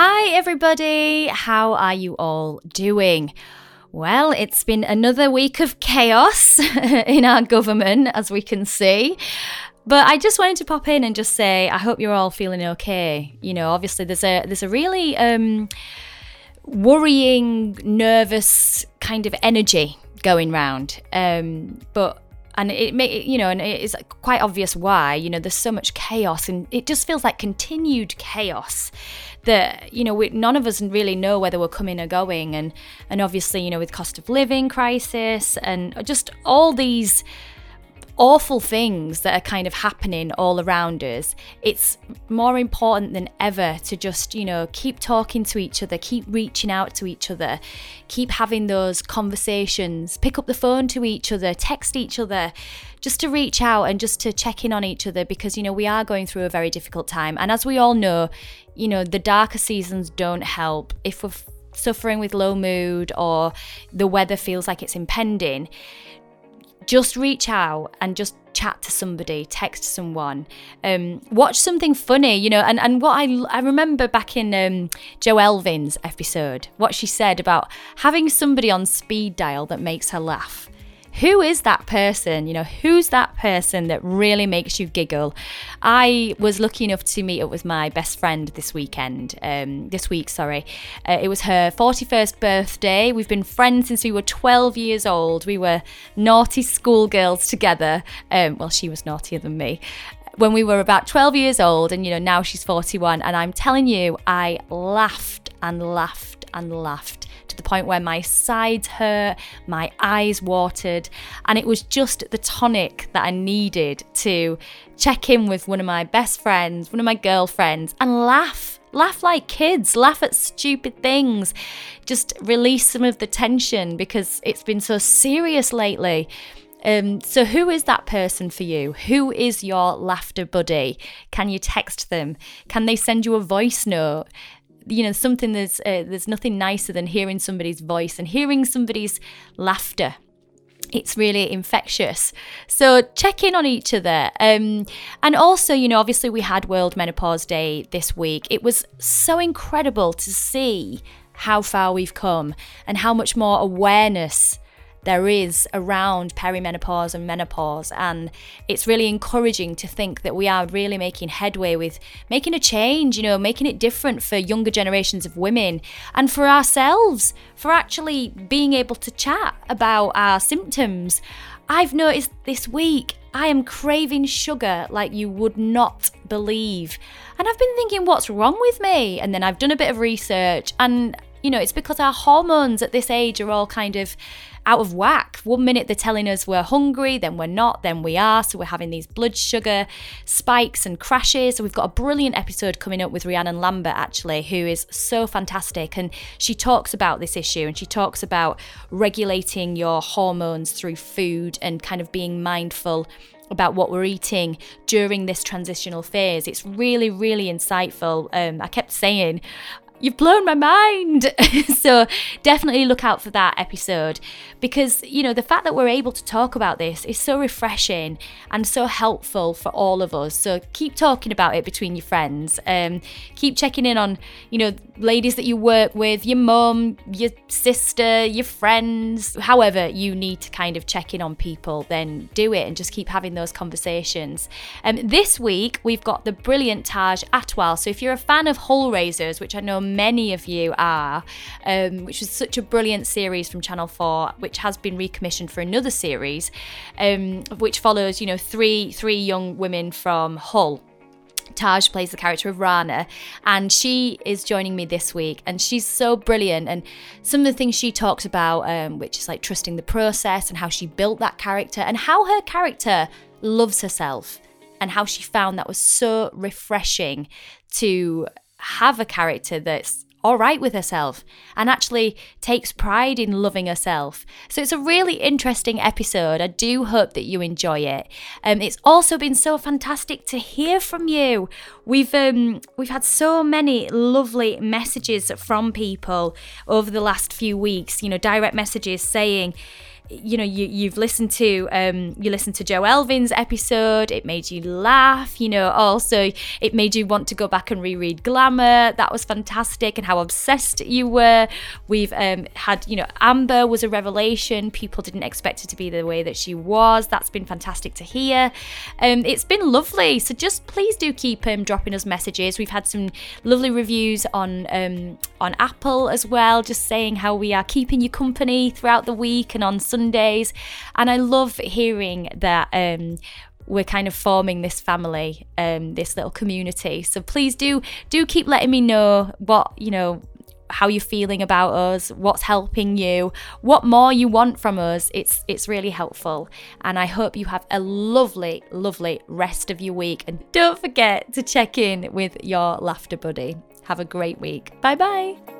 Hi, everybody. How are you all doing? Well, it's been another week of chaos in our government, as we can see. But I just wanted to pop in and just say I hope you're all feeling okay. You know, obviously there's a there's a really um, worrying, nervous kind of energy going round. Um, but and it may you know and it's quite obvious why you know there's so much chaos and it just feels like continued chaos that you know we, none of us really know whether we're coming or going. And and obviously you know with cost of living crisis and just all these awful things that are kind of happening all around us, it's more important than ever to just, you know, keep talking to each other, keep reaching out to each other, keep having those conversations, pick up the phone to each other, text each other, just to reach out and just to check in on each other because, you know, we are going through a very difficult time. And as we all know, you know, the darker seasons don't help. If we're suffering with low mood or the weather feels like it's impending, just reach out and just chat to somebody, text someone, um, watch something funny, you know. And, and what I, I remember back in um, Jo Elvin's episode, what she said about having somebody on speed dial that makes her laugh who is that person? You know, who's that person that really makes you giggle? I was lucky enough to meet up with my best friend this weekend, um, this week, sorry. Uh, it was her 41st birthday. We've been friends since we were 12 years old. We were naughty schoolgirls together. Um, well, she was naughtier than me when we were about 12 years old and you know now she's 41 and i'm telling you i laughed and laughed and laughed point where my sides hurt, my eyes watered, and it was just the tonic that I needed to check in with one of my best friends, one of my girlfriends, and laugh. Laugh like kids, laugh at stupid things, just release some of the tension because it's been so serious lately. Um, so, who is that person for you? Who is your laughter buddy? Can you text them? Can they send you a voice note? You know something there's uh, there's nothing nicer than hearing somebody's voice and hearing somebody's laughter it's really infectious. So check in on each other. Um, and also, you know, obviously we had World Menopause Day this week. It was so incredible to see how far we've come and how much more awareness there is around perimenopause and menopause. And it's really encouraging to think that we are really making headway with making a change, you know, making it different for younger generations of women and for ourselves, for actually being able to chat about our symptoms. I've noticed this week I am craving sugar like you would not believe. And I've been thinking, what's wrong with me? And then I've done a bit of research, and you know, it's because our hormones at this age are all kind of out of whack. One minute they're telling us we're hungry, then we're not, then we are. So we're having these blood sugar spikes and crashes. So we've got a brilliant episode coming up with Rhiannon Lambert, actually, who is so fantastic. And she talks about this issue and she talks about regulating your hormones through food and kind of being mindful about what we're eating during this transitional phase. It's really, really insightful. Um, I kept saying, You've blown my mind. so definitely look out for that episode because, you know, the fact that we're able to talk about this is so refreshing and so helpful for all of us. So keep talking about it between your friends. Um, keep checking in on, you know, ladies that you work with, your mum, your sister, your friends, however you need to kind of check in on people, then do it and just keep having those conversations. Um, this week, we've got the brilliant Taj Atwal. So if you're a fan of Hull Raisers, which I know many of you are, um, which is such a brilliant series from Channel 4, which has been recommissioned for another series, um, which follows, you know, three three young women from Hull. Taj plays the character of Rana, and she is joining me this week, and she's so brilliant. And some of the things she talks about, um, which is like trusting the process and how she built that character, and how her character loves herself, and how she found that was so refreshing to have a character that's all right with herself and actually takes pride in loving herself. So it's a really interesting episode. I do hope that you enjoy it. Um, it's also been so fantastic to hear from you. We've um, we've had so many lovely messages from people over the last few weeks. You know, direct messages saying you know you you've listened to um you listened to Jo Elvin's episode it made you laugh you know also it made you want to go back and reread Glamour that was fantastic and how obsessed you were. We've um had you know Amber was a revelation people didn't expect her to be the way that she was that's been fantastic to hear. Um it's been lovely so just please do keep um dropping us messages. We've had some lovely reviews on um on Apple as well just saying how we are keeping you company throughout the week and on Sunday Sundays. And I love hearing that um, we're kind of forming this family, um, this little community. So please do do keep letting me know what you know how you're feeling about us, what's helping you, what more you want from us. It's it's really helpful. And I hope you have a lovely, lovely rest of your week. And don't forget to check in with your laughter buddy. Have a great week. Bye bye.